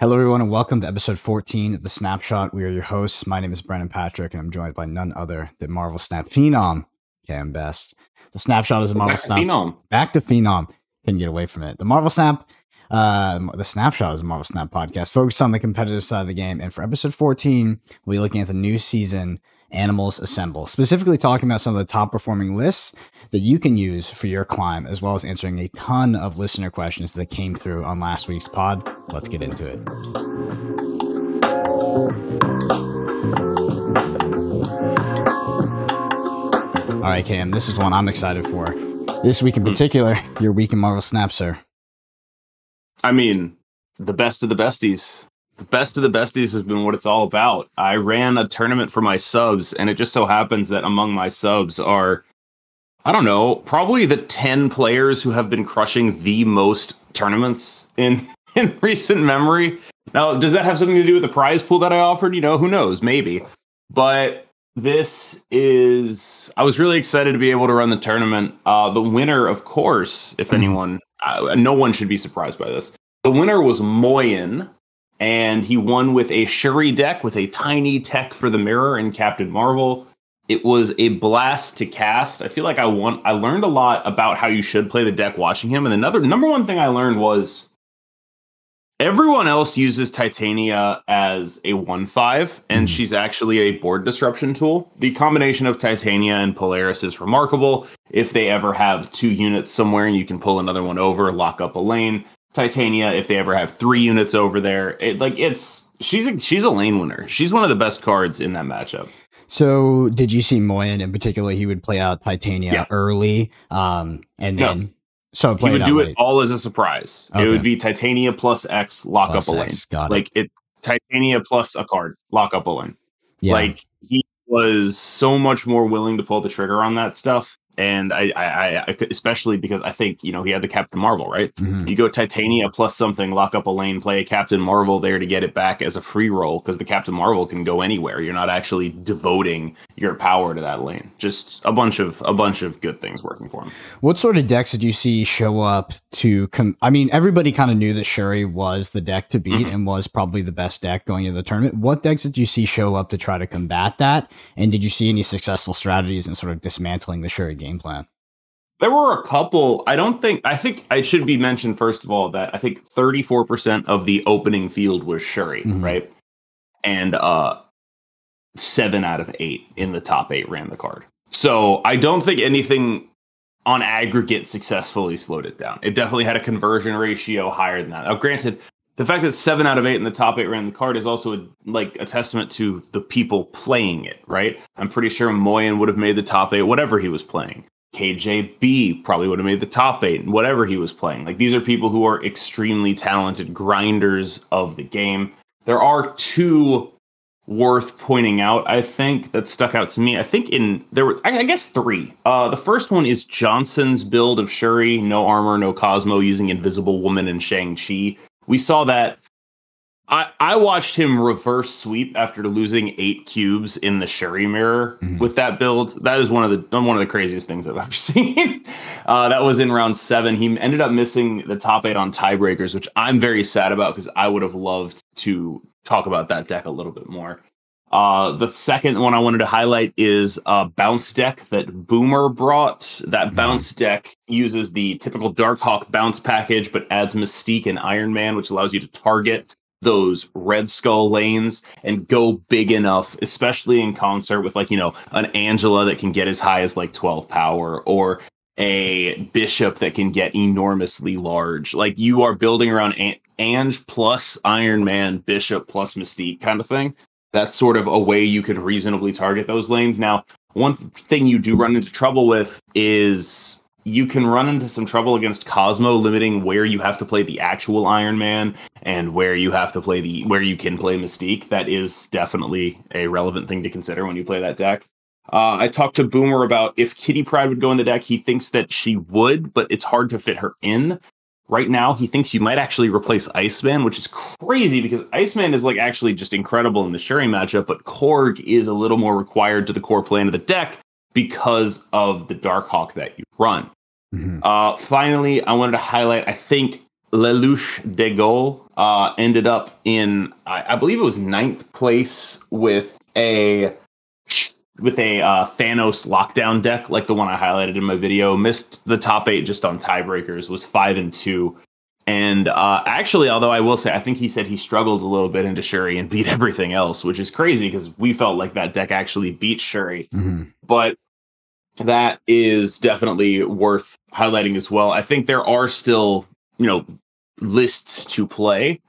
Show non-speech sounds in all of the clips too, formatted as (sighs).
Hello, everyone, and welcome to episode 14 of The Snapshot. We are your hosts. My name is Brendan Patrick, and I'm joined by none other than Marvel Snap Phenom, Cam Best. The Snapshot is a Marvel Back to Snap. Phenom. Back to Phenom. Couldn't get away from it. The Marvel Snap, uh, the Snapshot is a Marvel Snap podcast focused on the competitive side of the game. And for episode 14, we'll be looking at the new season, Animals Assemble, specifically talking about some of the top performing lists that you can use for your climb, as well as answering a ton of listener questions that came through on last week's pod. Let's get into it. All right, Cam, this is one I'm excited for. This week in hmm. particular, your week in Marvel Snap, sir. I mean, the best of the besties. The best of the besties has been what it's all about. I ran a tournament for my subs, and it just so happens that among my subs are, I don't know, probably the 10 players who have been crushing the most tournaments in, (laughs) in recent memory. Now, does that have something to do with the prize pool that I offered? You know, who knows? Maybe. But this is, I was really excited to be able to run the tournament. Uh, the winner, of course, if Mhm. anyone, uh, no one should be surprised by this. The winner was Moyen, and he won with a Shuri deck with a tiny tech for the mirror and Captain Marvel. It was a blast to cast. I feel like I won. I learned a lot about how you should play the deck watching him. And another number one thing I learned was everyone else uses Titania as a one five, and Mhm. she's actually a board disruption tool. The combination of Titania and Polaris is remarkable. If they ever have two units somewhere and you can pull another one over, lock up a lane. Titania, if they ever have three units over there, it, like it's she's a, she's a lane winner. She's one of the best cards in that matchup. So, did you see Moyen in particular? He would play out Titania Yeah. early, um, and No. then so He would do late. it all as a surprise. Okay. It would be Titania plus X, lock Plus up a lane. X, got it. like it, Titania plus a card, lock up a lane. Yeah. Like he was so much more willing to pull the trigger on that stuff. And I, I, I, especially because I think you know he had the Captain Marvel, right? Mhm. You go Titania plus something, lock up a lane, play a Captain Marvel there to get it back as a free roll because the Captain Marvel can go anywhere. You're not actually devoting your power to that lane. Just a bunch of a bunch of good things working for him. What sort of decks did you see show up to? Com- I mean, everybody kind of knew that Shuri was the deck to beat Mhm. and was probably the best deck going into the tournament. What decks did you see show up to try to combat that? And did you see any successful strategies in sort of dismantling the Shuri game plan? There were a couple. I don't think. I think I should be mentioned first of all that I think 34% of the opening field was Shuri, Mhm. right? And uh, seven out of eight in the top eight ran the card. So I don't think anything on aggregate successfully slowed it down. It definitely had a conversion ratio higher than that. Now, granted, the fact that seven out of eight in the top eight ran the card is also a, like a testament to the people playing it, right? I'm pretty sure Moyen would have made the top eight, whatever he was playing. KJB probably would have made the top eight, whatever he was playing. Like these are people who are extremely talented grinders of the game. There are two worth pointing out, I think, that stuck out to me. I think in there were I, I guess three. Uh the first one is Johnson's build of Shuri, no armor, no Cosmo, using Invisible Woman and Shang-Chi. We saw that I, I watched him reverse sweep after losing eight cubes in the Shuri mirror Mhm. with that build. That is one of the one of the craziest things I've (laughs) ever seen. Uh, that was in round seven. He ended up missing the top eight on tiebreakers, which I'm very sad about because I would have loved to talk about that deck a little bit more. Uh, the second one I wanted to highlight is a bounce deck that Boomer brought. That Mhm. bounce deck uses the typical Darkhawk bounce package, but adds Mystique and Iron Man, which allows you to target those Red Skull lanes and go big enough, especially in concert with like, you know, an Angela that can get as high as like 12 power or a bishop that can get enormously large. Like you are building around An- Ange plus Iron Man, bishop plus Mystique kind of thing. That's sort of a way you could reasonably target those lanes. Now, one thing you do run into trouble with is you can run into some trouble against Cosmo limiting where you have to play the actual Iron Man and where you have to play the where you can play Mystique. That is definitely a relevant thing to consider when you play that deck. Uh, I talked to Boomer about if Kitty Pryde would go in the deck. He thinks that she would, but it's hard to fit her in. Right now, he thinks you might actually replace Iceman, which is crazy because Iceman is like actually just incredible in the Shuri matchup, but Korg is a little more required to the core plan of the deck because of the Darkhawk that you run. Mhm. Uh, finally, I wanted to highlight, I think Lelouch de Gaulle uh, ended up in I, I believe it was ninth place with a with a uh, Thanos lockdown deck like the one I highlighted in my video. Missed the top eight just on tiebreakers. Was five and two. And uh, actually, although I will say, I think he said he struggled a little bit into Shuri and beat (laughs) everything else, which is crazy because we felt like that deck actually beat Shuri. Mhm. But that is definitely worth highlighting as well. I think there are still, you know, lists to play.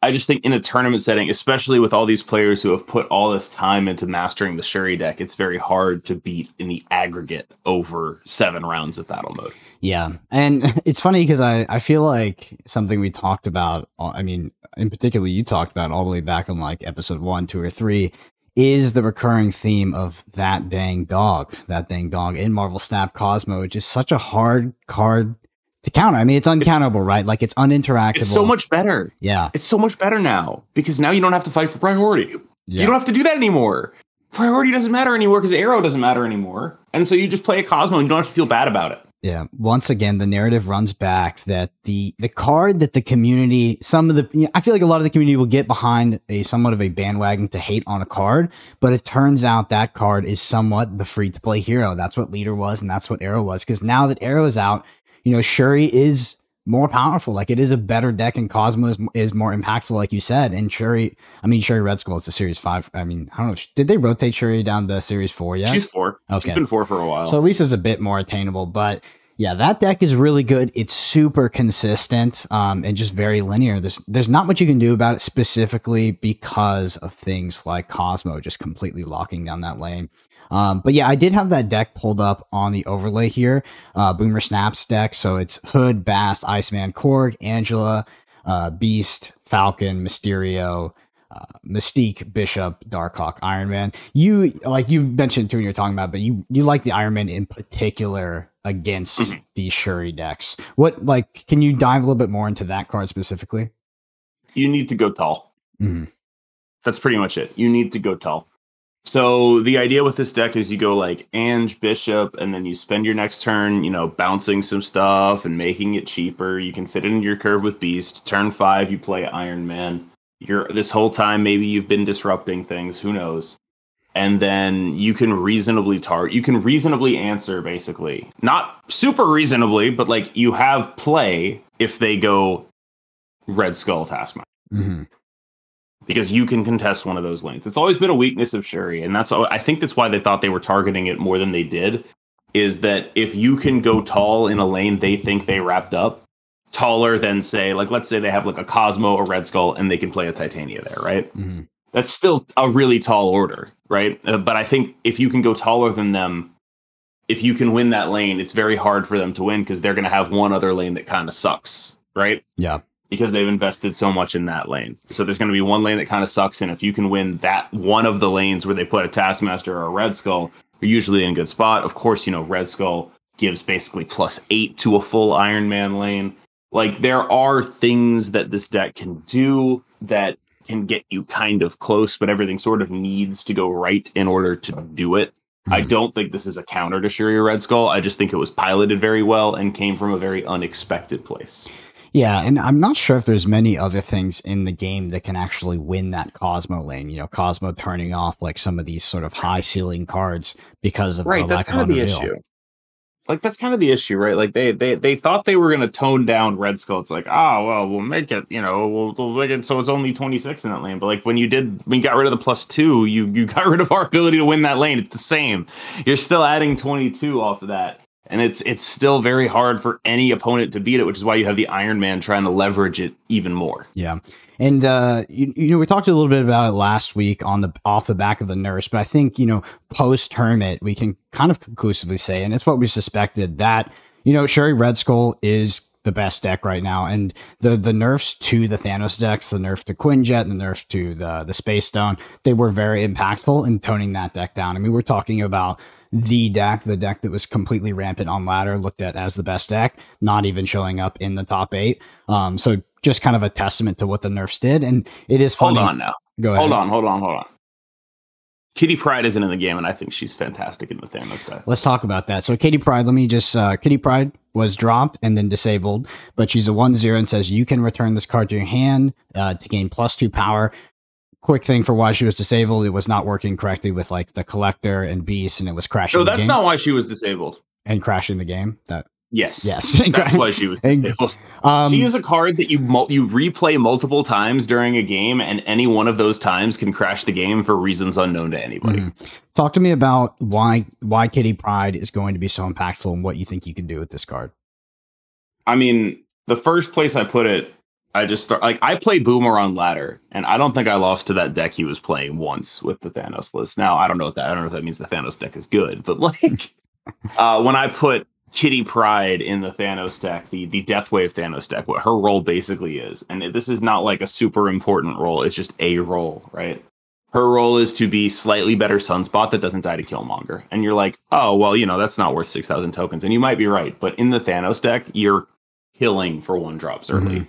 I just think in a tournament setting, especially with all these players who have put all this time into mastering the Shuri deck, it's very hard to beat in the aggregate over seven rounds of battle mode. Yeah. And (laughs) it's funny because I, I feel like something we talked about, uh, I mean, in particular, you talked about all the way back on like episode one, two, or three, is the recurring theme of that dang dog, that dang dog in Marvel Snap Cosmo, which is such a hard card to counter. I mean, it's uncountable, right? Like it's uninteractable. It's so much better. Yeah. It's so much better now because now you don't have to fight for priority. Yeah. You don't have to do that anymore. Priority doesn't matter anymore because aero doesn't matter anymore. And so you just play a Cosmo and you don't have to feel bad about it. Yeah. Once again, the narrative runs back that the the card that the community, some of the, you know, I feel like a lot of the community will get behind a somewhat of a bandwagon to hate on a card, but it turns out that card is somewhat the free to play hero. That's what Leader was, and that's what Aero was. Because now that Aero is out, you know, Shuri is more powerful. Like it is a better deck, and Cosmo is, is more impactful, like you said. And Shuri, I mean, Shuri Red Skull is a Series Five. I mean, I don't know. If, did they rotate Shuri down to Series Four yet? She's four. Okay. She's been four for a while. So at least it's a bit more attainable. But yeah, that deck is really good. It's super consistent um, and just very linear. There's there's not much you can do about it specifically because of things like Cosmo just completely locking down that lane. Um, but yeah, I did have that deck pulled up on the overlay here. Uh, Boomer Snaps deck. So it's Hood, Bast, Iceman, Korg, Angela, uh, Beast, Falcon, Mysterio, uh, Mystique, Bishop, Darkhawk, Iron Man. You like you mentioned too when you're talking about, but you you like the Iron Man in particular against Mhm. these Shuri decks. What like can you dive a little bit more into that card specifically? you need to go tall. Mhm. That's pretty much it. You need to go tall. So the idea with this deck is you go like Ange Bishop, and then you spend your next turn, you know, bouncing some stuff and making it cheaper. You can fit it into your curve with Beast. Turn five, you play Iron Man. You're this whole time maybe you've been disrupting things. Who knows? And then you can reasonably tar. You can reasonably answer basically, not super reasonably, but like you have play if they go Red Skull Taskmaster Mhm. Because you can contest one of those lanes. It's always been a weakness of Shuri, and that's I think that's why they thought they were targeting it more than they did. Is that if you can go tall in a lane they think they wrapped up, taller than say like let's say they have like a Cosmo or Red Skull and they can play a Titania there, right? Mhm. That's still a really tall order, right? Uh, but I think if you can go taller than them, if you can win that lane, it's very hard for them to win because they're going to have one other lane that kind of sucks, right? Yeah. Because they've invested so much in that lane. So there's going to be one lane that kind of sucks, and if you can win that one of the lanes where they put a Taskmaster or a Red Skull, you're usually in a good spot. Of course, you know Red Skull gives basically plus eight to a full Iron Man lane. Like there are things that this deck can do that can get you kind of close, but everything sort of needs to go right in order to do it. I Mhm. don't think this is a counter to Shuri Red Skull. I just think it was piloted very well and came from a very unexpected place. Yeah, and I'm not sure if there's many other things in the game that can actually win that Cosmo lane. You know, Cosmo turning off like some of these sort of high ceiling cards because of right that's kind of the unreveal. issue. Like that's kind of the issue right? Like they they they thought they were going to tone down red skull. It's like oh well we'll make it you know we'll, we'll make it so it's only 26 in that lane. But like when you did when you got rid of the plus two you you (laughs) got rid of our ability to win that lane. It's the same. You're still adding 22 off of that and it's it's still very hard for any opponent to beat it which is why you have the iron man trying to leverage it even more Yeah. And uh you, you know we talked a little bit about it last week on the off the back of the nurse, but I think, you know, post tournament we can kind of conclusively say and it's what we suspected that, you know, Shuri Red Skull is the best deck right now and the the nerfs to the Thanos decks, the nerf to Quinjet, the nerf to the the Space Stone, they were very impactful in toning that deck down. I mean, we're talking about the deck, the deck that was completely rampant on ladder, looked at as the best deck, not even showing up in the top eight. Um, so just kind of a testament to what the nerfs did, and it is funny. hold on now Go ahead. hold on hold on hold on kitty pryde isn't in the game and i think she's fantastic in the thanos deck Let's talk about that. So, Katie Pride, let me just, uh, Katie Pride was dropped and then disabled, but she's a 1 0 and says you can return this card to your hand uh, to gain plus two power. Quick thing for why she was disabled, it was not working correctly with like the collector and beast, and it was crashing. No, that's not why she was disabled. and crashing the game. That Yes. Yes. (laughs) That's why she was (laughs) disabled. um, she is a card that you mul- you replay multiple times during a game, and any one of those times can crash the game for reasons unknown to anybody. Mhm. Talk to me about why why Kitty Pryde is going to be so impactful and what you think you can do with this card. I mean, the first place I put it, I just start like I play Boomer on ladder, and I don't think I lost to that deck he was playing once with the Thanos list. Now I don't know what that I don't know if that means the Thanos deck is good, but (laughs) like (laughs) uh, when I put Kitty Pryde in the Thanos deck, the the Deathwave Thanos deck, what her role basically is, and this is not like a super important role; it's just a role, right? Her role is to be slightly better Sunspot that doesn't die to Killmonger, and you're like, oh well, you know that's not worth six thousand tokens, and you might be right, but in the Thanos deck, you're killing for one drops early.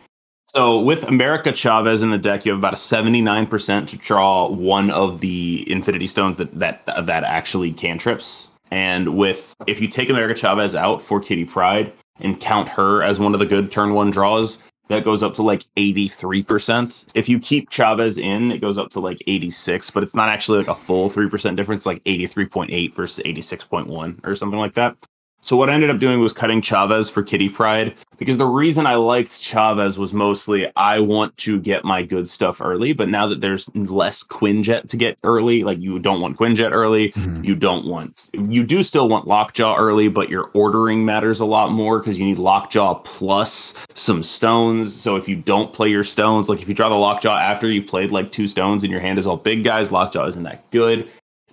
So with America Chavez in the deck, you have about a 79% to draw one of the Infinity Stones that that that actually cantrips. And with if you take America Chavez out for Kitty Pryde and count her as one of the good turn one draws, that goes up to like 83%. If you keep Chavez in, it goes up to like 86, but it's not actually like a full 3% difference, like 83.8 versus 86.1 or something like that. So what I ended up doing was cutting Chavez for Kitty Pryde because the reason I liked Chavez was mostly I want to get my good stuff early, but now that there's less Quinjet to get early, like you don't want Quinjet early, Mhm. you don't want you do still want Lockjaw early, but your ordering matters a lot more because you need Lockjaw plus some stones. So if you don't play your stones, like if you draw the Lockjaw after you've played like two stones and your hand is all big guys, Lockjaw isn't that good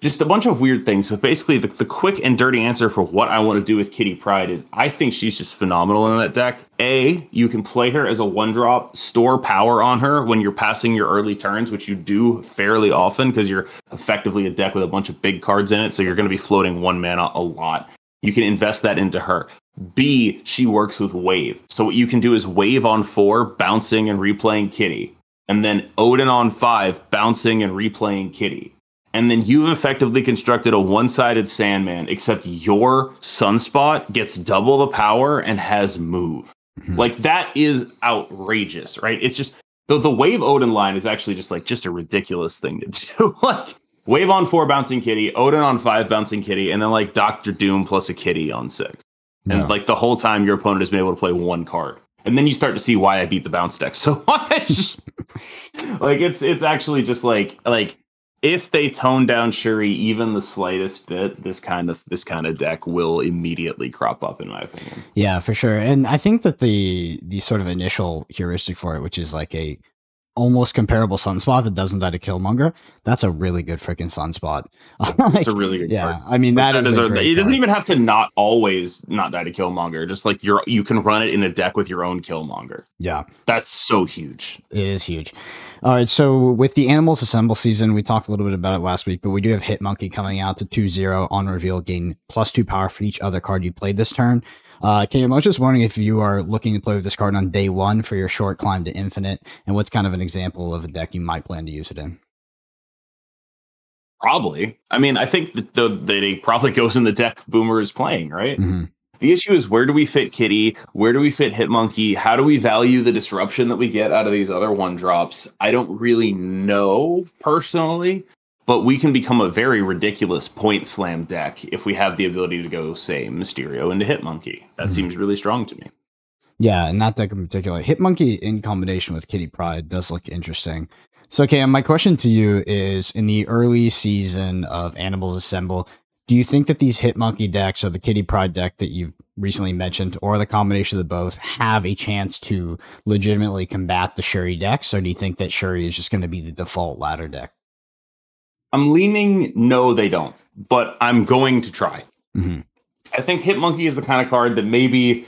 just a bunch of weird things. But basically, the, the quick and dirty answer for what I want to do with Kitty Pryde is I think she's just phenomenal in that deck. A, you can play her as a one drop, store power on her when you're passing your early turns, which you do fairly often because you're effectively a deck with a bunch of big cards in it. So you're going to be floating one mana a lot. You can invest that into her. B, she works with wave. So what you can do is wave on four, bouncing and replaying Kitty. And then Odin on five, bouncing and replaying Kitty and then you've effectively constructed a one-sided Sandman, except your Sunspot gets double the power and has move. Mhm. Like that is outrageous, right? It's just the the Wave Odin line is actually just like just a ridiculous thing to (laughs) do. like Wave on four bouncing kitty, Odin on five bouncing kitty, and then like Doctor Doom plus a kitty on six. And Yeah. like the whole time your opponent has been able to play one card. And then you start to see why I beat the bounce deck (laughs) so much. (laughs) like it's it's actually just like like if they tone down Shuri even the slightest bit, this kind of this kind of deck will immediately crop up in my opinion. Yeah, for sure. And I think that the the sort of initial heuristic for it, which is like a almost comparable sunspot that doesn't die to Killmonger, that's a really good freaking sunspot. Like, (laughs) It's a really good yeah, card. I mean But that is, a- a it doesn't even have to not always not die to Killmonger. Just like you're you can run it in a deck with your own Killmonger. Yeah, That's so huge. it is huge. All right, so with the Animals Assemble season, we talked a little bit about it last week, but we do have Hitmonkey coming out to 2-0 on reveal, gain plus two power for each other card you played this turn. Uh, Cam, I was just wondering if you are looking to play with this card on day one for your short climb to infinite, and what's kind of an example of a deck you might plan to use it in. Probably. I mean, I think that the that it probably (laughs) goes in the deck Boomer is playing, right? Mhm. The issue is where do we fit Kitty? Where do we fit Hitmonkey? How do we value the disruption that we get out of these other one drops? I don't really know personally, but we can become a very ridiculous point slam deck if we have the ability to go, say, Mysterio into Hitmonkey. That Mhm. seems really strong to me. Yeah, and that deck in particular. Hitmonkey in combination with Kitty Pryde does look interesting. So, Cam, my question to you is in the early season of Animals Assemble, do you think that these Hitmonkey decks or the Kitty Pryde deck that you've recently mentioned, or the combination of the both, have a chance to legitimately combat the Shuri decks? Or do you think that Shuri is just going to be the default ladder deck? I'm leaning no, they don't, but I'm going to try. hmm I think Hitmonkey is the kind of card that maybe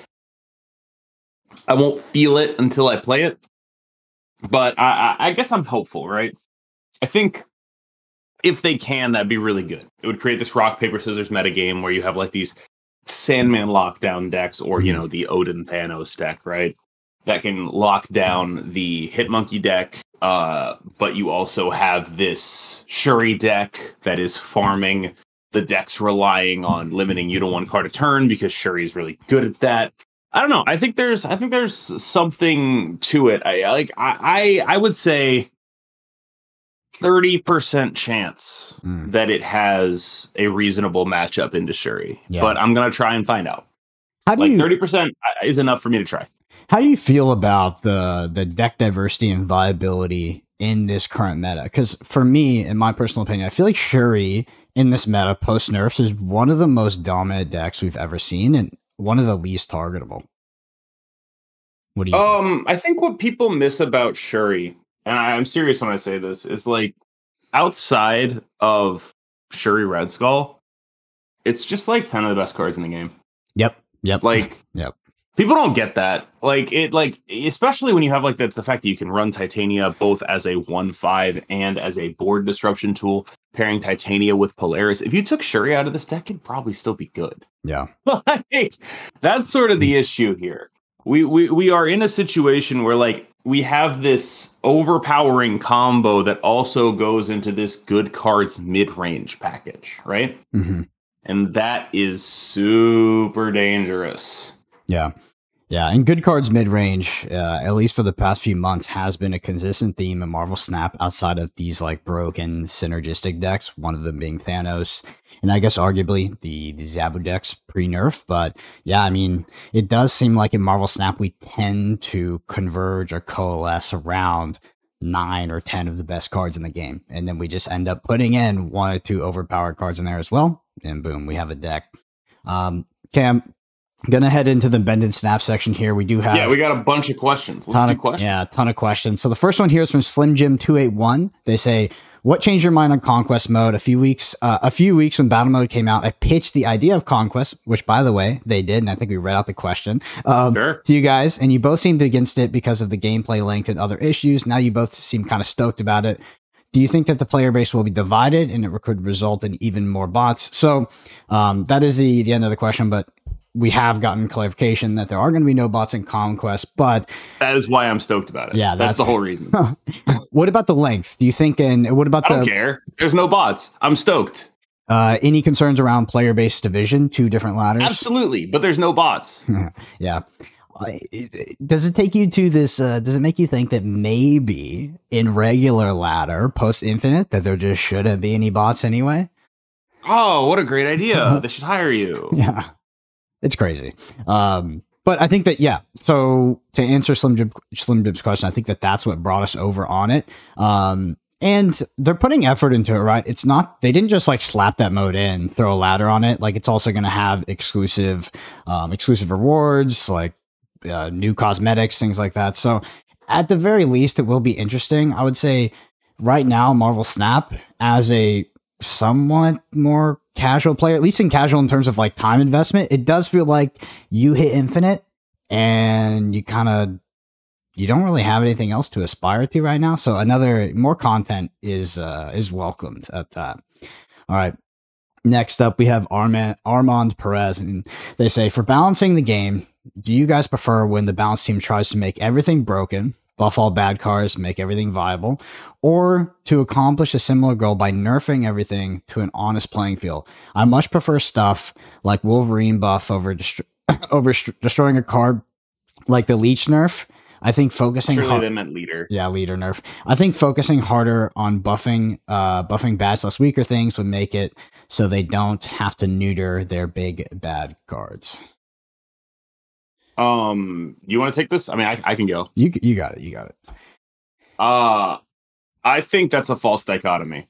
I won't feel it until I play it. But I, I, I guess I'm hopeful, right? I think if they can, that'd be really good. It would create this rock, paper, scissors metagame where you have like these Sandman lockdown decks or, you know, the Odin Thanos deck, right? That can lock down the Hitmonkey deck. Uh, but you also have this Shuri deck that is farming the deck's relying on limiting you to one card a turn because Shuri is really good at that. I don't know. I think there's I think there's something to it. I like I I, I would say 30% chance Mm. that it has a reasonable matchup into Shuri. Yeah. But I'm going to try and find out. How do Like you 30% is enough for me to try. how do you feel about the the deck diversity and viability in this current meta? Because for me, in my personal opinion, I feel like Shuri in this meta post nerfs is one of the most dominant decks we've ever seen and one of the least targetable. What do you? think? Um, I think what people miss about Shuri, and I- I'm serious when I say this, is like outside of Shuri Red Skull, it's just like 10 of the best cards in the game. Yep. Yep. Like, Yep. People don't get that. Like it like especially when you have like the, the fact that you can run Titania both as a 1-5 and as a board disruption tool, pairing Titania with Polaris. If you took Shuri out of this deck, it'd probably still be good. yeah. (laughs) like that's sort of the issue here. We we we are in a situation where like we have this overpowering combo that also goes into this good cards mid-range package, right? hmm And that is super dangerous. Yeah. Yeah, and good cards mid range, uh, at least for the past few months, has been a consistent theme in Marvel Snap outside of these like broken synergistic decks, one of them being Thanos, and I guess arguably the, the Zabu decks pre nerf. But yeah, I mean, it does seem like in Marvel Snap, we tend to converge or coalesce around nine or 10 of the best cards in the game. And then we just end up putting in one or two overpowered cards in there as well. And boom, we have a deck. Um, Cam, Gonna head into the bend and snap section here. We do have Yeah, we got a bunch of questions. Let's of questions. yeah, a ton of questions. So the first one here is from Slim Jim two eight one. They say, "What changed your mind on conquest mode? A few weeks, uh, a few weeks when battle mode came out, I pitched the idea of conquest, which by the way they did, and I think we read out the question um, Sure. to you guys, and you both seemed against it because of the gameplay length and other issues. Now you both seem kind of stoked about it." Do you think that the player base will be divided and it could result in even more bots? So um, that is the the end of the question, but we have gotten clarification that there are going to be no bots in Conquest, but That is why I'm stoked about it. Yeah, that's, the whole reason. (laughs) what about the length? Do you think, and what about I don't the care. There's no bots. I'm stoked. uh, any concerns around player based division, two different ladders? Absolutely, but there's no bots. (laughs) yeah. Uh, Does it take you to this? Uh, does it make you think that maybe in regular ladder post infinite that there just shouldn't be any bots anyway? Oh, what a great idea. (laughs) they should hire you. Yeah, it's crazy. Um, but I think that yeah. So to answer Slim Jim, Slim Jim's question, I think that that's what brought us over on it. Um, and they're putting effort into it, right? It's not they didn't just like slap that mode in, throw a ladder on it. Like it's also going to have exclusive, um, exclusive rewards, like uh, new cosmetics, things like that. So at the very least, it will be interesting. I would say right now, Marvel Snap as a somewhat more casual player, at least in casual in terms of like time investment, it does feel like you hit infinite and you kind of you don't really have anything else to aspire to right now. So another more content is uh is welcomed at that. All right. Next up, we have Armand Armand Perez, and they say for balancing the game, do you guys prefer when the balance team tries to make everything broken, buff all bad cards, make everything viable, or to accomplish a similar goal by nerfing everything to an honest playing field? I much prefer stuff like Wolverine buff over destro- (coughs) over st- destroying a card like the Leech nerf. I think focusing Surely they meant leader. yeah, leader nerf. I think focusing harder on buffing, uh, buffing bad slash weaker things would make it so they don't have to neuter their big bad cards. Um, you want to take this? I mean, I, I can go. You you got it. You got it. Uh I think that's a false dichotomy.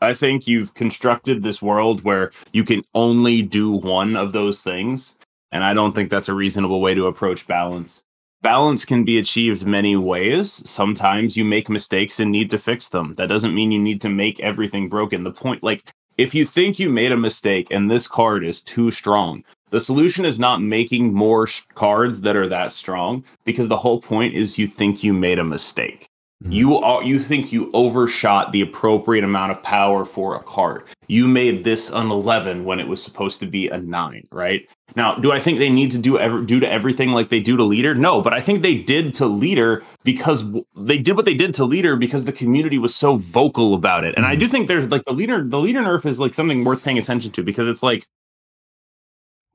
I think you've constructed this world where you can only do one of those things, and I don't think that's a reasonable way to approach balance. Balance can be achieved many ways. Sometimes you make mistakes and need to fix them. That doesn't mean you need to make everything broken. The point, like, if you think you made a mistake and this card is too strong, the solution is not making more sh- cards that are that strong because the whole point is you think you made a mistake. Mhm. You are you think you overshot the appropriate amount of power for a card. You made this an 11 when it was supposed to be a 9, right? Now, do I think they need to do ever do to everything like they do to leader? No, but I think they did to leader because w- they did what they did to leader because the community was so vocal about it. And I Mhm. do think there's like the leader the leader nerf is like something worth paying attention to because it's like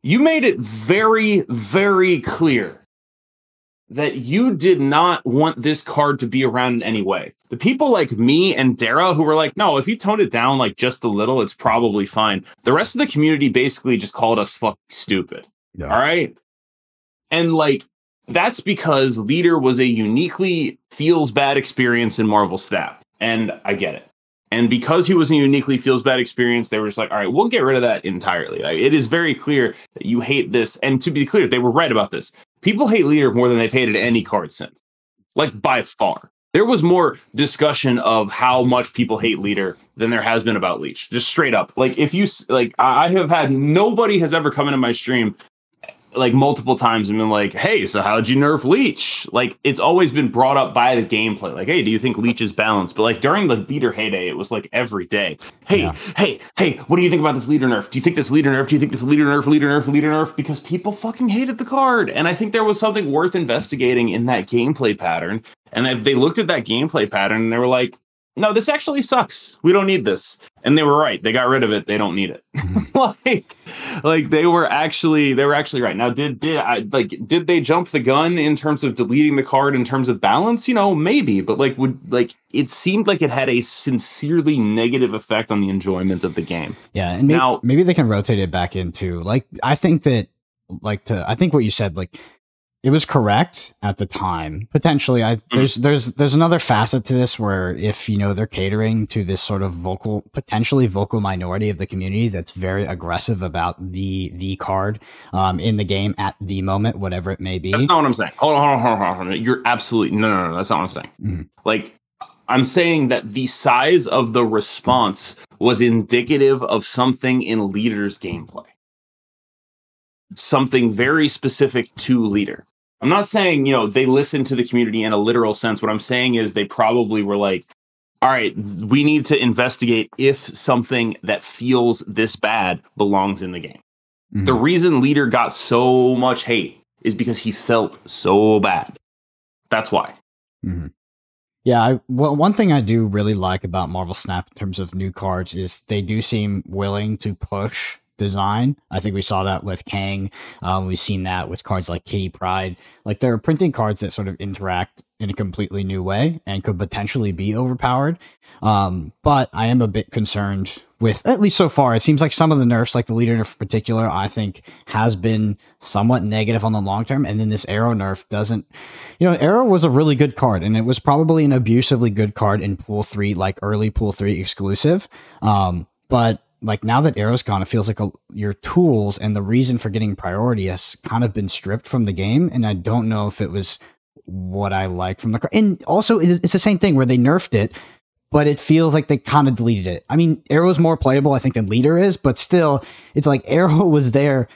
you made it very, very clear that you did not want this card to be around in any way. The people like me and Dara who were like, no, if you tone it down like just a little, it's probably fine. The rest of the community basically just called us fuck stupid. Yeah. All right. And like, that's because Leader was a uniquely feels bad experience in Marvel Snap. And I get it. And because he was a uniquely feels bad experience, they were just like, all right, we'll get rid of that entirely. Like, it is very clear that you hate this. And to be clear, they were right about this. People hate Leader more than they've hated any card since, like by far. There was more discussion of how much people hate Leader than there has been about Leech. Just straight up. Like, if you, like, I have had nobody has ever come into my stream like multiple times and been like, "Hey, so how'd you nerf Leech?" Like it's always been brought up by the gameplay. Like, "Hey, do you think Leech is balanced?" But like during the leader heyday, it was like every day. Hey, Yeah. hey, hey, what do you think about this leader nerf? Do you think this leader nerf? Do you think this leader nerf? Leader nerf? Leader nerf? Because people fucking hated the card, and I think there was something worth investigating in that gameplay pattern. And if they looked at that gameplay pattern and they were like, "No, this actually sucks. We don't need this," and they were right. They got rid of it. They don't need it. Mm-hmm. (laughs) like, like they were actually they were actually right. Now, did did I like did they jump the gun in terms of deleting the card in terms of balance? You know, maybe, but like would like it seemed like it had a sincerely negative effect on the enjoyment of the game. Yeah, and maybe, Now- maybe they can rotate it back into like I think that like to I think what you said like it was correct at the time. Potentially, I there's there's there's another facet to this where if you know they're catering to this sort of vocal potentially vocal minority of the community that's very aggressive about the the card um, in the game at the moment, whatever it may be. That's not what I'm saying. Hold on, hold on, hold on, hold on. You're absolutely no, no, no. That's not what I'm saying. Mhm. Like, I'm saying that the size of the response was indicative of something in Leader's gameplay, something very specific to Leader. I'm not saying you know they listened to the community in a literal sense. What I'm saying is they probably were like, "All right, we need to investigate if something that feels this bad belongs in the game." Mhm. The reason Leader got so much hate is because he felt so bad. That's why. hmm Yeah, I, well, one thing I do really like about Marvel Snap in terms of new cards is they do seem willing to push design. I think we saw that with Kang. Um, we've seen that with cards like Kitty Pryde. Like they're printing cards that sort of interact in a completely new way and could potentially be overpowered. Um, but I am a bit concerned with, at least so far, it seems like some of the nerfs, like the leader nerf in particular, I think has been somewhat negative on the long term. And then this aero nerf doesn't, you know, aero was a really good card and it was probably an abusively good card in pool three, like early pool three exclusive. Um, but like now that aero's gone, it feels like a, your tools and the reason for getting priority has kind of been stripped from the game. And I don't know if it was what I like from the. And also, it's the same thing where they nerfed it, but it feels like they kind of deleted it. I mean, Aero's more playable, I think, than Leader is, but still, it's like Aero (laughs) was there.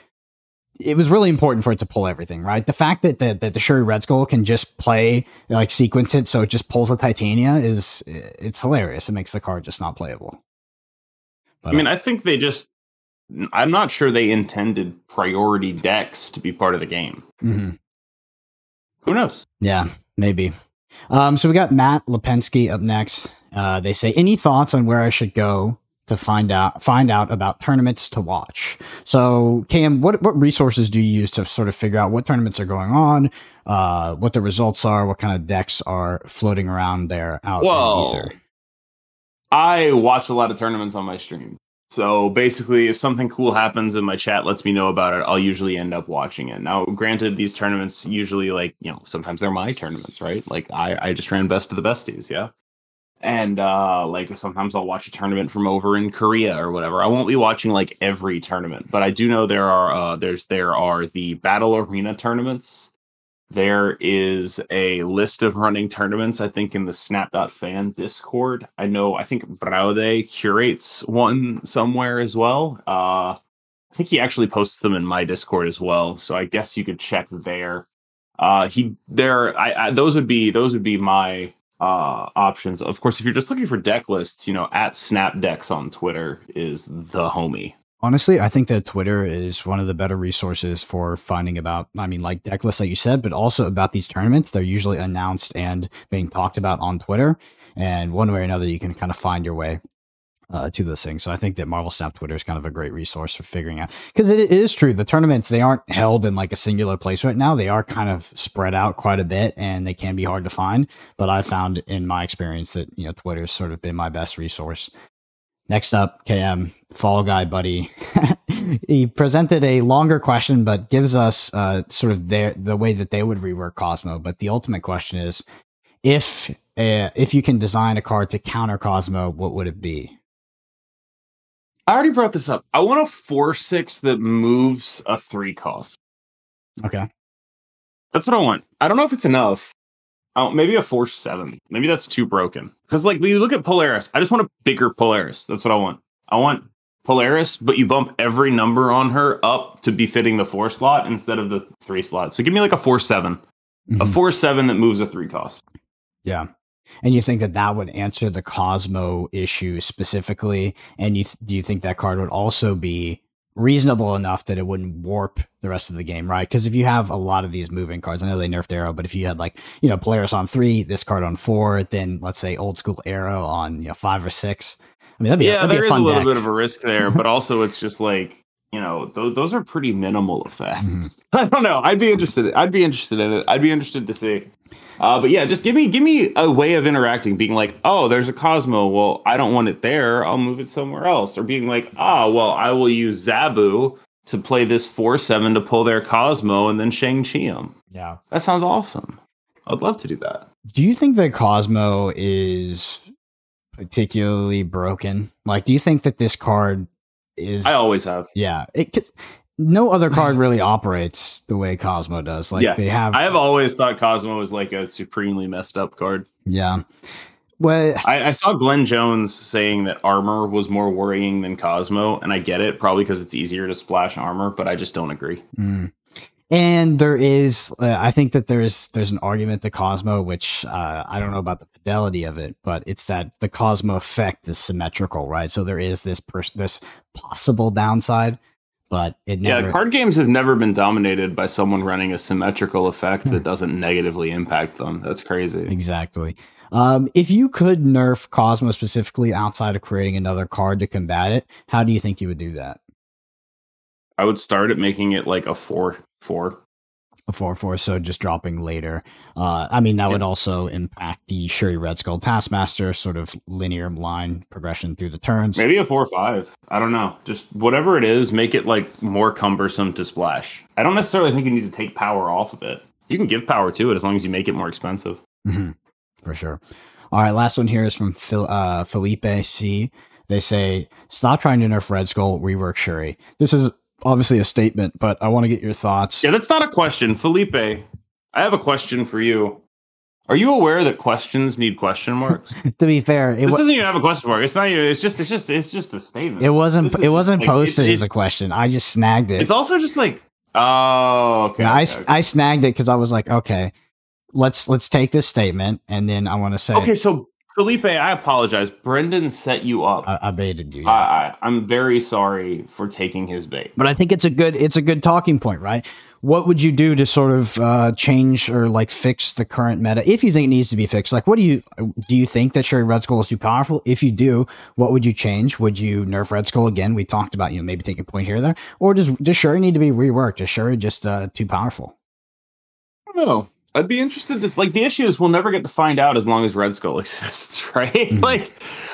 It was really important for it to pull everything, right? The fact that the, that the Shuri Red Skull can just play, like sequence it so it just pulls the Titania is, it's hilarious. It makes the card just not playable. But, I mean, I think they just. I'm not sure they intended priority decks to be part of the game. mhm. Who knows? Yeah, maybe. Um, so we got Matt Lipensky up next. Uh, they say, any thoughts on where I should go to find out find out about tournaments to watch? So, Cam, what what resources do you use to sort of figure out what tournaments are going on, uh, what the results are, what kind of decks are floating around there out Well, in the ether? I watch a lot of tournaments on my stream. So basically, if something cool happens and my chat lets me know about it, I'll usually end up watching it. Now, granted, these tournaments usually like you know sometimes they're my tournaments, right? Like I I just ran best of the besties, yeah. And uh like sometimes I'll watch a tournament from over in Korea or whatever. I won't be watching like every tournament, but I do know there are uh there's there are the battle arena tournaments. There is a list of running tournaments, I think, in the snap.fan Discord. I know, I think Braude curates one somewhere as well. Uh, I think he actually posts them in my Discord as well. So I guess you could check there. Uh, he there, I, I those would be those would be my uh options. Of course, if you're just looking for deck lists, you know, at Snap Decks on Twitter is the homie. Honestly, I think that Twitter is one of the better resources for finding about, I mean, like deck lists, like you said, but also about these tournaments. They're usually announced and being talked about on Twitter. And one way or another, you can kind of find your way uh, to those things. So I think that Marvel Snap Twitter is kind of a great resource for figuring out because it, it is true. The tournaments they aren't held in like a singular place right now. They are kind of spread out quite a bit, and they can be hard to find. But I found in my experience that you know Twitter's sort of been my best resource. Next up, KM Fall Guy Buddy. (laughs) he presented a longer question, but gives us uh, sort of their the way that they would rework Cosmo. But the ultimate question is, if uh, if you can design a card to counter Cosmo, what would it be? I already brought this up. I want a four six that moves a three cost. Okay. That's what I want. I don't know if it's enough. Oh, maybe a four seven. Maybe that's too broken. Because like when you look at Polaris, I just want a bigger Polaris. That's what I want. I want Polaris, but you bump every number on her up to be fitting the four slot instead of the three slot. So give me like a four 7 Mhm. a four seven that moves a three cost. Yeah. And you think that that would answer the Cosmo issue specifically? And you th- do you think that card would also be reasonable enough that it wouldn't warp the rest of the game, right? Because if you have a lot of these moving cards, I know they nerfed Aero, but if you had like you know Polaris on three, this card on four, then let's say old school Aero on you know five or six. I mean, that'd be yeah, that'd be there a is a little deck. bit of a risk there, but also it's just like you know th- those are pretty minimal effects. Mhm. (laughs) I don't know. I'd be interested. I'd be interested in it. I'd be interested to see. Uh, but yeah, just give me give me a way of interacting. Being like, oh, there's a Cosmo. Well, I don't want it there. I'll move it somewhere else. Or being like, ah, well, I will use Zabu to play this four seven to pull their Cosmo and then Shang Chi him. yeah. That sounds awesome. I'd love to do that. Do you think that Cosmo is particularly broken? Like, do you think that this card is? I always have. Yeah, it. No other card really operates the way Cosmo does. Like Yeah, they have. I have always thought Cosmo was like a supremely messed up card. Yeah. Well, I, I saw Glenn Jones saying that armor was more worrying than Cosmo, and I get it, probably because it's easier to splash armor, but I just don't agree. mm. and there is, uh, I think that there's there's an argument to Cosmo, which uh, I don't know about the fidelity of it, but it's that the Cosmo effect is symmetrical, right? So there is this pers- this possible downside, but it never. Yeah, card games have never been dominated by someone running a symmetrical effect Hmm. that doesn't negatively impact them. That's crazy. Exactly. Um, if you could nerf Cosmo specifically outside of creating another card to combat it, how do you think you would do that? I would start at making it like a four four. A four four, so just dropping later. Uh, I mean that Yeah. would also impact the Shuri Red Skull Taskmaster sort of linear line progression through the turns. Maybe a four five. I don't know. Just whatever it is, make it like more cumbersome to splash. I don't necessarily think you need to take power off of it. You can give power to it as long as you make it more expensive. hmm For sure. All right, last one here is from Phil, uh, Felipe C. They say, "Stop trying to nerf Red Skull, rework Shuri." This is obviously a statement, but I want to get your thoughts. Yeah, that's not a question. Felipe, I have a question for you. Are you aware that questions need question marks? (laughs) to be fair, it this was. doesn't even have a question mark. It's not even it's just it's just it's just a statement. It wasn't. This It wasn't like, posted it's- as a question. I just snagged it. It's also just like oh okay. Yeah, I, okay, s- okay. I snagged it because I was like, okay, let's let's take this statement, and then I want to say, Okay, so Felipe, I apologize. Brendan set you up. I, I baited you. yeah. I, I, I'm very sorry for taking his bait. but I think it's a good it's a good talking point, right? What would you do to sort of uh, change or like fix the current meta if you think it needs to be fixed? Like, what do you do? You think that Shuri Red Skull is too powerful? If you do, what would you change? Would you nerf Red Skull again? We talked about you know maybe taking a point here or there, or does does Shuri need to be reworked? Is Shuri just uh, too powerful? I don't know. I'd be interested to like the issue is we'll never get to find out as long as Red Skull (laughs) exists, right? Mhm. Like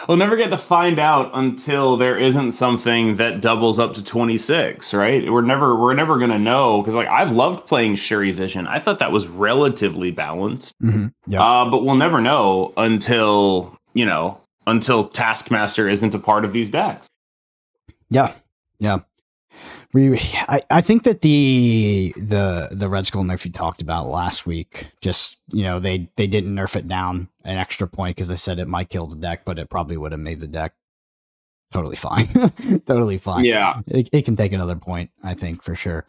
we'll never get to find out until there isn't something that doubles up to 26, right? We're never we're never gonna know because like I've loved playing Shuri Vision. I thought that was relatively balanced. Mm-hmm. Yeah. Uh, but we'll never know until, you know, until Taskmaster isn't a part of these decks. Yeah, yeah. We, I, I think that the the the Red Skull nerf you talked about last week, just you know, they they didn't nerf it down an extra point because they said it might kill the deck, but it probably would have made the deck totally fine, (laughs) totally fine. Yeah. it, it can take another point, I think for sure.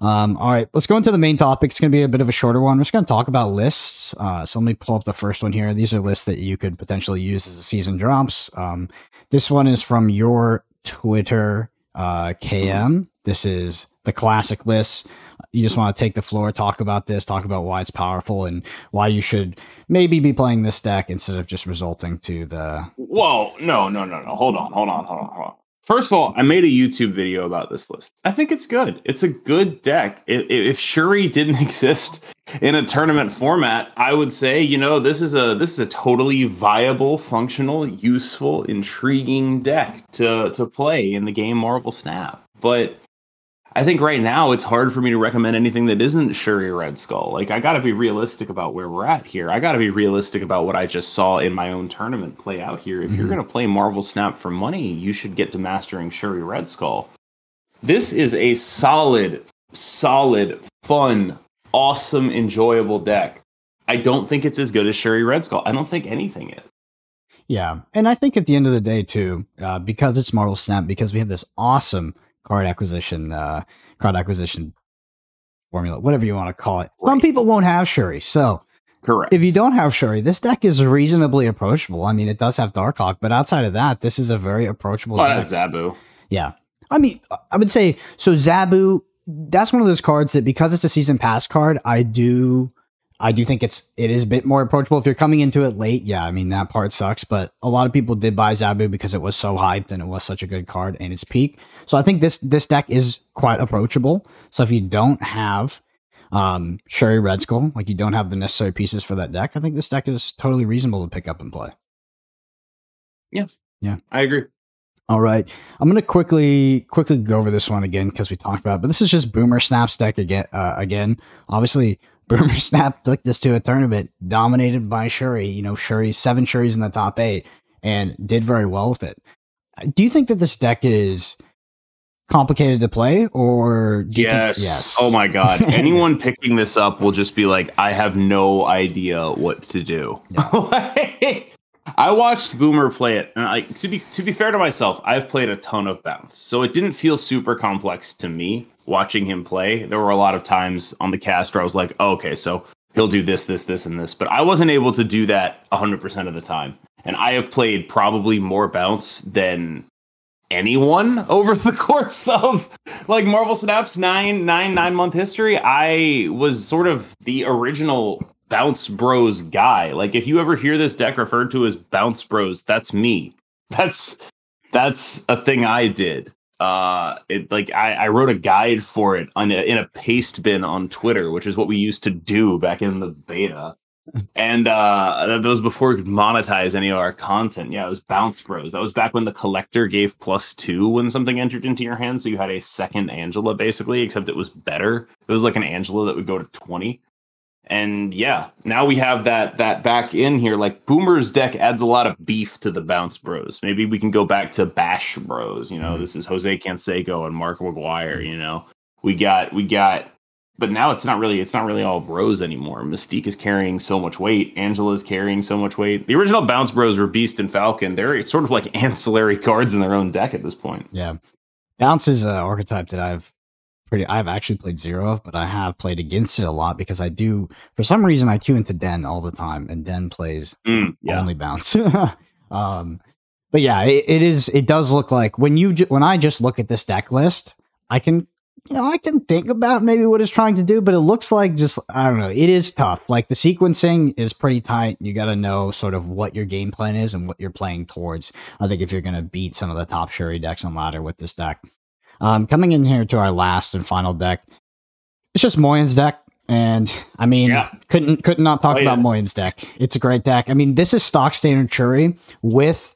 Um, all right, let's go into the main topic. It's going to be a bit of a shorter one. We're just going to talk about lists. Uh, so let me pull up the first one here. These are lists that you could potentially use as the season drops. Um, this one is from your Twitter, uh, KM. This is the classic list. you just want to take the floor, talk about this, talk about why it's powerful and why you should maybe be playing this deck instead of just resulting to the. Whoa, no, no, no, no. Hold on, hold on, hold on, hold on. First of all, I made a YouTube video about this list. I think it's good. It's a good deck. If, Shuri didn't (laughs) exist in a tournament format, I would say, you know, this is a this is a totally viable, functional, useful, intriguing deck to to play in the game Marvel Snap. But I think right now it's hard for me to recommend anything that isn't Shuri Red Skull. Like I got to be realistic about where we're at here. I got to be realistic about what I just saw in my own tournament play out here. If mm-hmm. you're going to play Marvel Snap for money, you should get to mastering Shuri Red Skull. This is a solid, solid, fun, awesome, enjoyable deck. I don't think it's as good as Shuri Red Skull. I don't think anything is. Yeah, and I think at the end of the day too, uh, because it's Marvel Snap, because we have this awesome card acquisition, uh, card acquisition formula, whatever you want to call it. Right. Some people won't have Shuri, so correct. If you don't have Shuri, this deck is reasonably approachable. I mean, it does have Darkhawk, but outside of that, this is a very approachable. Oh, deck. Zabu. Yeah, I mean, I would say so. Zabu, that's one of those cards that because it's a season pass card, I do I do think it's it is a bit more approachable if you're coming into it late. Yeah, I mean that part sucks, but a lot of people did buy Zabu because it was so hyped and it was such a good card in its peak. So I think this this deck is quite approachable. So if you don't have um Shuri Red Skull, like you don't have the necessary pieces for that deck, I think this deck is totally reasonable to pick up and play. Yeah. Yeah. I agree. All right. I'm going to quickly quickly go over this one again because we talked about it, but this is just Boomer Snaps deck again uh, again. Obviously, Boomer (laughs) Snap took this to a tournament dominated by Shuri. You know, Shuri, seven Shuris in the top eight and did very well with it. Do you think that this deck is complicated to play or yes. Think, yes. Oh my God. (laughs) Anyone picking this up will just be like, I have no idea what to do. Yeah. (laughs) I watched Boomer play it, and to be to be fair to myself, I've played a ton of bounce, so it didn't feel super complex to me watching him play. There were a lot of times on the cast where I was like, oh, okay, so he'll do this, this, this, and this, but I wasn't able to do that 100 percent of the time. And I have played probably more bounce than anyone (laughs) over the course of like Marvel Snap's nine nine nine month history. I was sort of the original bounce bros guy. Like if you ever hear this deck referred to as bounce bros, that's me. (laughs) That's that's a thing I did. Uh, it like I, I wrote a guide for it on a, in a paste bin on Twitter, which is what we used to do back in the beta. and uh that was before we could monetize any of our content. Yeah, it was Bounce Bros. That was back when the collector gave plus two when something entered into your hand. So you had a second Angela basically, except it was better. It was like an Angela that would go to 20 and yeah, now we have that that back in here. Like Boomer's deck adds a lot of beef to the bounce bros. Maybe we can go back to Bash Bros. You know, mm-hmm. this is Jose Canseco and Mark McGwire. You know, we got we got, but now it's not really it's not really all bros anymore. Mystique is carrying so much weight. Angela is carrying so much weight. The original bounce bros were Beast and Falcon. They're sort of like (laughs) ancillary cards in their own deck at this point. Yeah, bounce is an archetype that I've pretty I've actually played zero of, but I have played against it a lot because I do for some reason I queue into Den all the time and Den plays mm, yeah. only bounce. (laughs) um but yeah, it, it is it does look like when you when I just look at this deck list, I can you know, I can think about maybe what it's trying to do, but it looks like just I don't know. It is tough. Like the sequencing is pretty tight. You got to know sort of what your game plan is and what you're playing towards. I think if you're going to beat some of the top Shuri decks on ladder with this deck, um, coming in here to our last and final deck, it's just Moyen's deck. And I mean, yeah. couldn't could not talk oh, about yeah. Moyen's deck. It's a great deck. I mean, this is stock standard Shuri with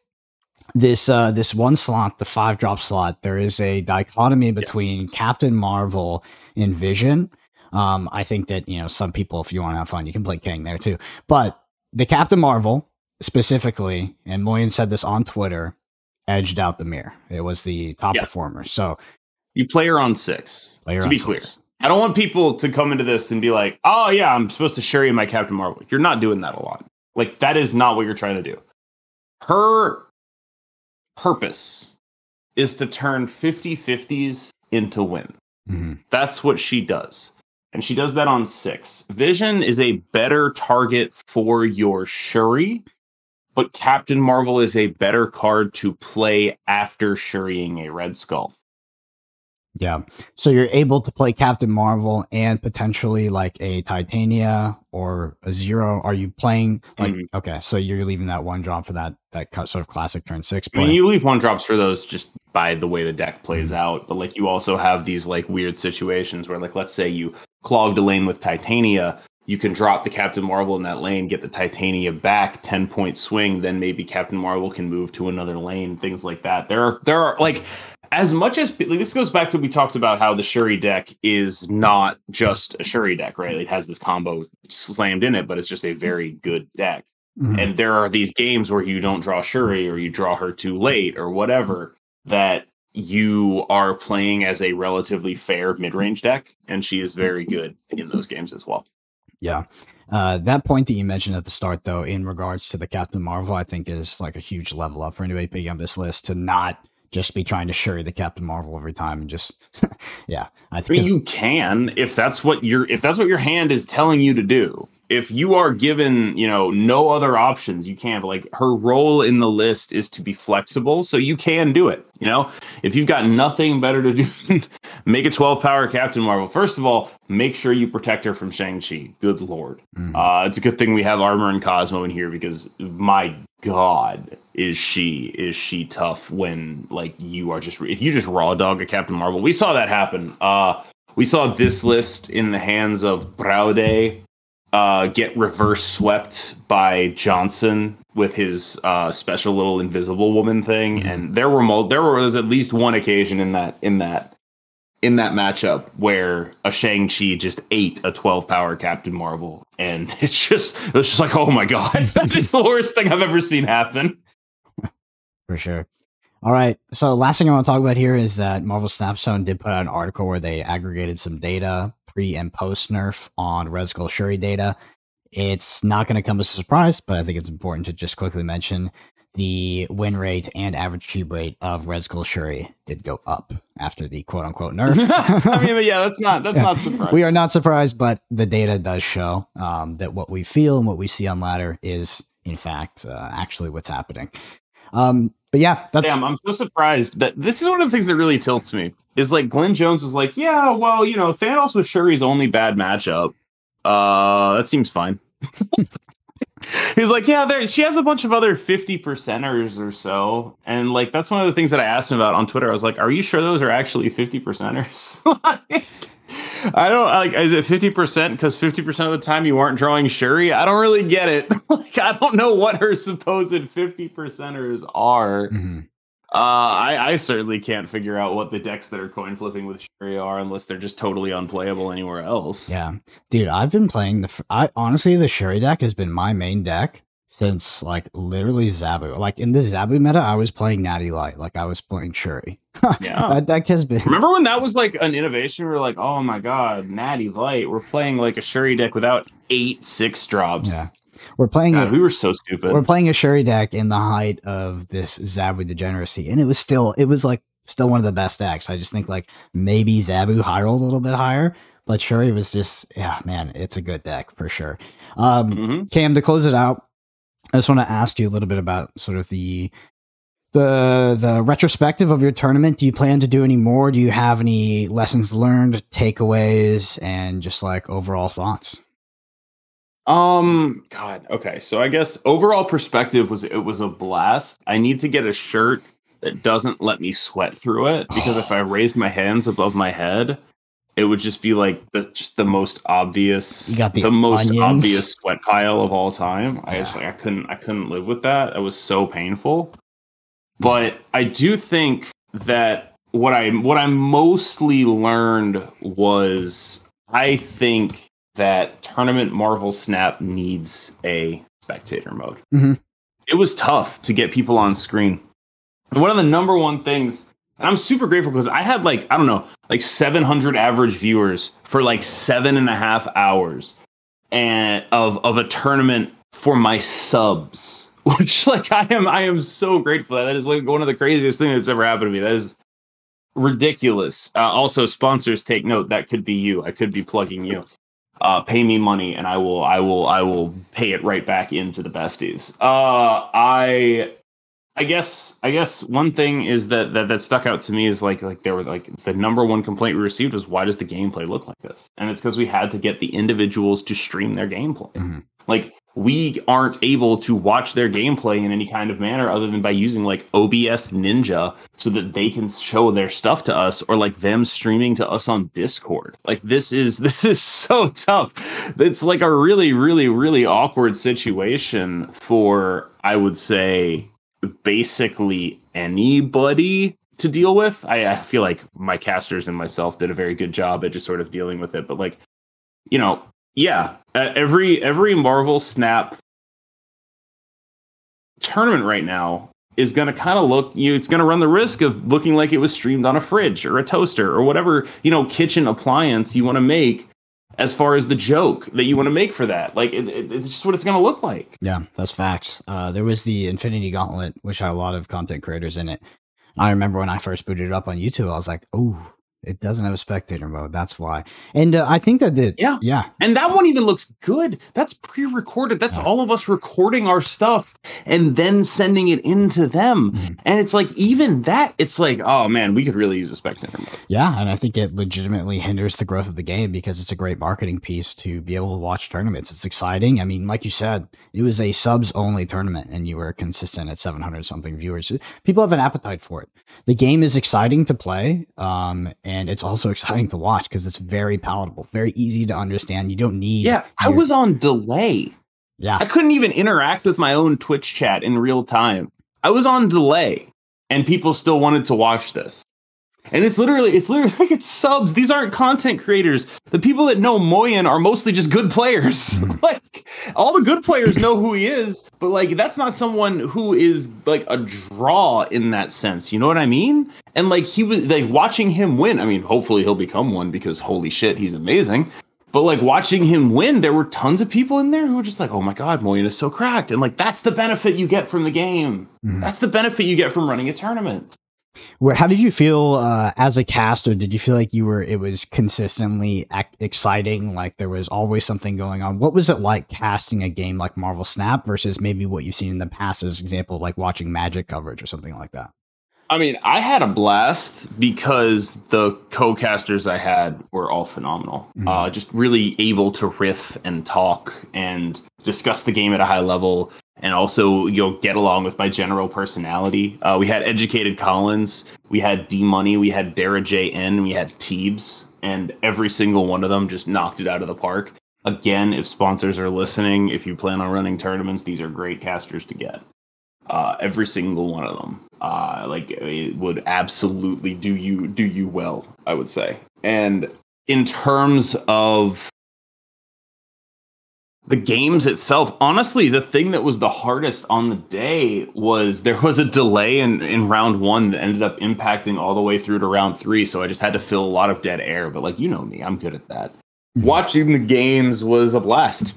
this uh this one slot, the five drop slot. There is a dichotomy between yes. Captain Marvel and Vision. Um, I think that you know some people, if you want to have fun, you can play King there too. But the Captain Marvel specifically, and Moyen said this on Twitter, edged out the mirror. It was the top yeah. performer. So you play her on six. to be six. clear, I don't want people to come into this and be like, "Oh yeah, I'm supposed to share you my Captain Marvel." You're not doing that a lot. Like that is not what you're trying to do. Her purpose is to turn 50-50s into win. Mm-hmm. That's what she does. And she does that on six. Vision is a better target for your Shuri but Captain Marvel is a better card to play after Shuriing a Red Skull. Yeah. So you're able to play Captain Marvel and potentially like a Titania or a Zero. Are you playing like Mhm. okay, so you're leaving that one drop for that that sort of classic turn six I mean, you leave one drops for those just by the way the deck plays Mhm. out, but like you also have these like weird situations where, like, let's say you clogged a lane with Titania, you can drop the Captain Marvel in that lane, get the Titania back, ten point swing, then maybe Captain Marvel can move to another lane, things like that. There are there are like as much as like, this goes back to we talked about how the Shuri deck is not just a Shuri deck, right? It has this combo slammed in it, but it's just a very good deck Mhm. and there are these games where you don't draw Shuri or you draw her too late or whatever that you are playing as a relatively fair mid-range deck and she is very good in those games as well. Yeah. Uh, that point that you mentioned at the start, though, in regards to the Captain Marvel, I think is like a huge level up for anybody picking up this list to not just be trying to shuri the Captain Marvel every time and just, (laughs) yeah. I I think mean you can if that's what your if that's what your hand is telling you to do. If you are given, you know, no other options, you can't. like her role in the list is to be flexible, so you can do it. You know, if you've got nothing better to do (laughs) make a 12 power Captain Marvel, first of all, make sure you protect her from Shang-Chi. Good lord. Mhm. Uh, it's a good thing we have Armor and Cosmo in here because my God, is she is she tough when like you are just if you just raw dog a Captain Marvel. We saw that happen. Uh, we saw this list in the hands of Braude uh, get reverse swept by Johnson with his uh, special little invisible woman thing, and there were mul- there was at least one occasion in that in that in that matchup where a Shang Chi just ate a twelve power Captain Marvel, and (laughs) it's just it was just like oh my god, (laughs) that is the worst thing I've ever seen happen. For sure. All right. So last thing I want to talk about here is that Marvel Snap Zone did put out an article where they aggregated some data pre and post nerf on Red Skull Shuri data. It's not going to come as a surprise, but I think it's important to just quickly mention the win rate and average cube rate of Red Skull Shuri did go up after the quote unquote nerf. (laughs) I mean, yeah, that's not that's Yeah. not surprising. we are not surprised, but the data does show um, that what we feel and what we see on ladder is, in fact, uh, actually what's happening. Um, but yeah, that's Damn, I'm so surprised that this is one of the things that really tilts me. Is like Glenn Jones was like, yeah, well, you know, Thanos was Shuri's only bad matchup. Uh, that seems fine. (laughs) He's like, yeah, there. She has a bunch of other fifty percenters or so, and like that's one of the things that I asked him about on Twitter. I was like, are you sure those are actually fifty percenters? (laughs) like, I don't like. Is it fifty percent because fifty percent of the time you aren't drawing Shuri? I don't really get it. (laughs) like, I don't know what her supposed fifty percenters are. Mhm. Uh, I, I certainly can't figure out what the decks that are coin flipping with Shuri are unless they're just totally unplayable anywhere else. Yeah, dude, I've been playing the. I honestly, the Shuri deck has been my main deck since like literally Zabu. Like in the Zabu meta, I was playing Natty Light, like I was playing Shuri. (laughs) Yeah. that deck has been. Remember when that was like an innovation? We are like, oh my god, Natty Light. We're playing like a Shuri deck without eight six drops. Yeah, we're playing. God, it- we were so stupid. we're playing a Shuri deck in the height of this Zabu degeneracy, and it was still. It was like still one of the best decks. I just think like maybe Zabu high rolled a little bit higher, but Shuri was just yeah, man, it's a good deck for sure. Um, Mhm. KM, to close it out, I just want to ask you a little bit about sort of the the the retrospective of your tournament. Do you plan to do any more? Do you have any lessons learned, takeaways, and just like overall thoughts? Um, God, okay. So I guess overall perspective was it was a blast. I need to get a shirt that doesn't let me sweat through it because if I (sighs) raised my hands above my head, it would just be like the just the most obvious, You got the most onions. obvious sweat pile of all time. I just like I couldn't I couldn't live with that. It was so painful. But I do think that what I what I mostly learned was I think that tournament Marvel Snap needs a spectator mode. Mhm. It was tough to get people on screen. One of the number one things, I'm super grateful because I had like, I don't know, like 700 average viewers for like seven and a half hours and of, of a tournament for my subs, (laughs) which like I am, I am so grateful. That, That is like one of the craziest things that's ever happened to me. That is ridiculous. Uh, also, sponsors take note. That could be you. I could be plugging you. Uh, pay me money, and I will, I will, I will pay it right back into the besties. Uh, I, I guess I guess one thing is that, that that stuck out to me is like like there were like the number one complaint we received was why does the gameplay look like this? And it's because we had to get the individuals to stream their gameplay. Mm-hmm. Like we aren't able to watch their gameplay in any kind of manner other than by using like OBS Ninja so that they can show their stuff to us or like them streaming to us on Discord. Like this is (laughs) this is so tough. It's like a really really really awkward situation for I would say basically anybody to deal with. I, I, feel like my casters and myself did a very good job at just sort of dealing with it. But like, you know, yeah, uh, every every Marvel Snap tournament right now is going to kind of look you know, it's going to run the risk of looking like it was streamed on a fridge or a toaster or whatever you know kitchen appliance you want to make as far as the joke that you want to make for that. Like it, it, it's just what it's going to look like. Yeah, that's facts. Uh, there was the Infinity Gauntlet, which had a lot of content creators in it. I remember when I first booted it up on YouTube, I was like, "Oh, it doesn't have a spectator mode. That's why. And uh, I think that did. Yeah. Yeah. And that one even looks good. That's pre recorded. That's yeah. all of us recording our stuff and then sending it into them. Mm-hmm. And it's like, even that, it's like, oh man, we could really use a spectator mode. Yeah. And I think it legitimately hinders the growth of the game because it's a great marketing piece to be able to watch tournaments. It's exciting. I mean, like you said, it was a subs only tournament and you were consistent at 700 something viewers. People have an appetite for it. The game is exciting to play. Um, and it's also (laughs) exciting to watch because it's very palatable, very easy to understand. You don't need. Yeah, I was on delay. Yeah, I couldn't even interact with my own Twitch chat in real time. I was on delay, and people still wanted to watch this. And it's literally, it's literally (laughs) like it's subs. These aren't content creators. The people that know Moyen are mostly just good players. Mm-hmm. (laughs) like all the good players know who he is, but like that's not someone who is like a draw in that sense. You know what I mean? And like he was like watching him win. I mean, hopefully he'll become one because holy shit, he's amazing. But like watching him win, there were tons of people in there who were just like, "Oh my god, Moyen is so cracked," and like that's the benefit you get from the game. Mm-hmm. That's the benefit you get from running a tournament. Where, how did you feel uh, as a caster? Did you feel like you were it was consistently ac- exciting? Like there was always something going on. What was it like casting a game like Marvel Snap versus maybe what you've seen in the past, as example, like watching Magic coverage or something like that? I mean, I had a blast because the co-casters I had were all phenomenal. Mm-hmm. Uh, just really able to riff and talk and discuss the game at a high level and also you'll get along with my general personality. Uh, we had educated Collins, we had D Money, we had Dara J N, we had Teebs, and every single one of them just knocked it out of the park. Again, if sponsors are listening, if you plan on running tournaments, these are great casters to get. Uh, every single one of them, uh, like it would absolutely do you do you well, I would say. And in terms of the games itself honestly the thing that was the hardest on the day was there was a delay in, in round one that ended up impacting all the way through to round three so i just had to fill a lot of dead air but like you know me i'm good at that. Mm-hmm. watching the games was a blast.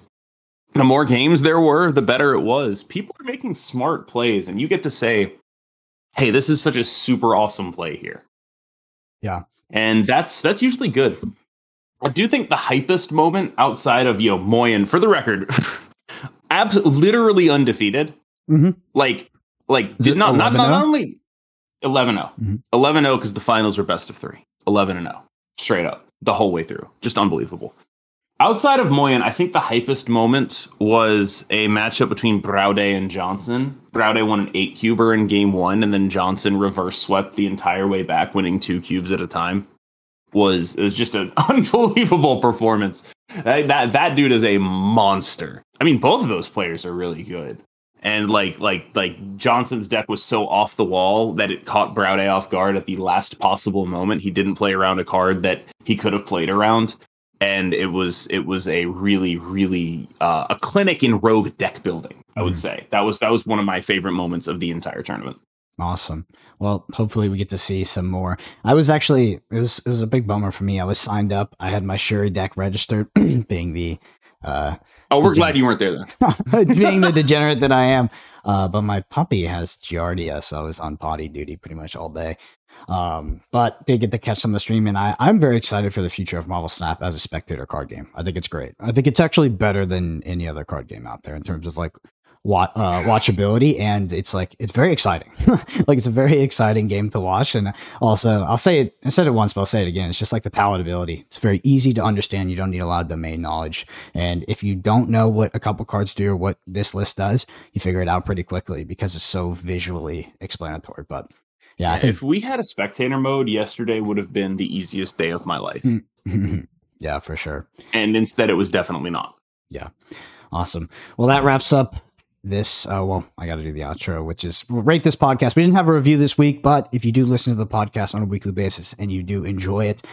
The more games there were the better it was. People are making smart plays and you get to say hey this is such a super awesome play here. Yeah. And that's that's usually good I do think the hypest moment outside of Yo know Moyen, for the record, (laughs) abs- literally undefeated. Mm-hmm. Like, like did not not not oh? only 11 0 mm-hmm. 11 0 because the finals were best of three 11 and 0 straight up the whole way through just unbelievable outside of Moyen, I think the hypest moment was a matchup between browde and Johnson. browde won an eight cuber in game one, and then Johnson reverse swept the entire way back, winning two cubes at a time was it was just an (laughs) unbelievable performance. That, that that dude is a monster. I mean, both of those players are really good. And like like like Johnson's deck was so off the wall that it caught Braude off guard at the last possible moment. He didn't play around a card that he could have played around, and it was it was a really really uh, a clinic in rogue deck building. I would mm. say that was that was one of my favorite moments of the entire tournament. Awesome. Well, hopefully we get to see some more. I was actually it was it was a big bummer for me. I was signed up. I had my Shuri deck registered, (clears throat) being the uh Oh, we're glad you weren't there then. (laughs) (laughs) being the degenerate that I am. Uh, but my puppy has Giardia, so I was on potty duty pretty much all day. Um, but did get to catch some of the stream, and I, I'm very excited for the future of Marvel Snap as a spectator card game. I think it's great. I think it's actually better than any other card game out there in terms of like wa- uh, watchability, and it's like it's very exciting. (laughs) like it's a very exciting game to watch, and also I'll say it. I said it once, but I'll say it again. It's just like the palatability. It's very easy to understand. You don't need a lot of domain knowledge, and if you don't know what a couple cards do or what this list does, you figure it out pretty quickly because it's so visually explanatory. But yeah, I think if we had a spectator mode, yesterday would have been the easiest day of my life. (laughs) yeah, for sure. And instead, it was definitely not. Yeah. Awesome. Well, that wraps up this. Uh, well, I got to do the outro, which is rate this podcast. We didn't have a review this week, but if you do listen to the podcast on a weekly basis and you do enjoy it,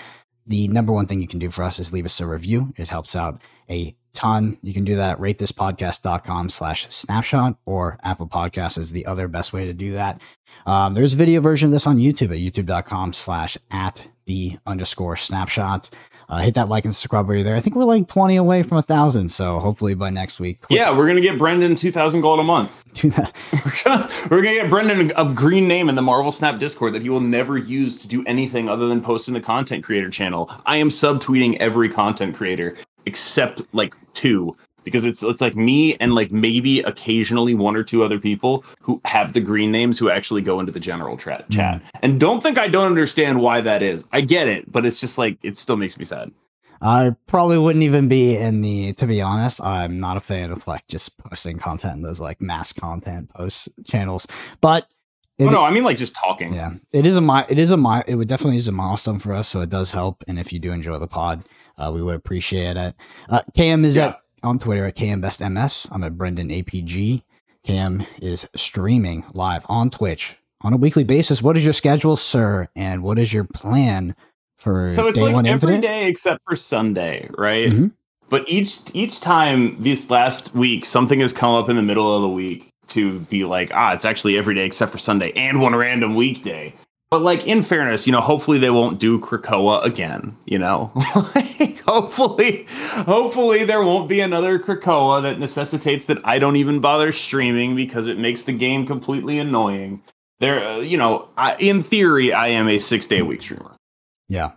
the number one thing you can do for us is leave us a review. It helps out a ton. You can do that at ratethispodcast.com slash snapshot or Apple Podcasts is the other best way to do that. Um, there's a video version of this on YouTube at youtube.com slash at the underscore snapshot. Uh, hit that like and subscribe while you're there. I think we're like 20 away from a thousand. So hopefully by next week. Yeah, we're gonna get Brendan 2,000 gold a month. (laughs) (laughs) We're gonna, we're gonna get Brendan a green name in the Marvel Snap Discord that he will never use to do anything other than post in the content creator channel. I am subtweeting every content creator except like two because it's it's like me and like maybe occasionally one or two other people who have the green names who actually go into the general tra- chat. And don't think I don't understand why that is. I get it, but it's just like it still makes me sad. I probably wouldn't even be in the. To be honest, I'm not a fan of like just posting content in those like mass content post channels. But Oh no, I mean like just talking. yeah, it is a mi- It is a mi- It would definitely is a milestone for us. So it does help. And if you do enjoy the pod, uh, we would appreciate it. Uh, KM is Yeah. at on Twitter at KMBestMS. I'm at Brendan APG. KM is streaming live on Twitch on a weekly basis. What is your schedule, sir? And what is your plan for So it's like every Infinite? day except for Sunday, right? Mhm. But each each time this last week, something has come up in the middle of the week to be like, ah, it's actually every day except for Sunday and one random weekday. But like in fairness, you know, hopefully they won't do Krakoa again. You know, (laughs) like, hopefully, hopefully there won't be another Krakoa that necessitates that I don't even bother streaming because it makes the game completely annoying. There, uh, you know, I, in theory, I am a six day a week streamer. Yeah.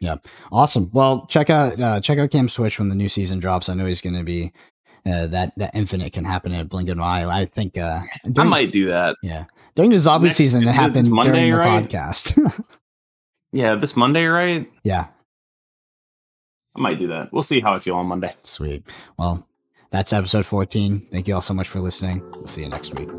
Yeah. Awesome. Well, check out uh, check out Cam Switch when the new season drops. I know he's going to be uh, that that infinite can happen in a blink of an eye. I think uh, I might do that. yeah during the zombie Next- season that happened Monday, during the right? podcast. (laughs) Yeah, this Monday, right? yeah. I might do that. We'll see how I feel on Monday. Sweet. Well, that's episode fourteen. Thank you all so much for listening. We'll see you next week.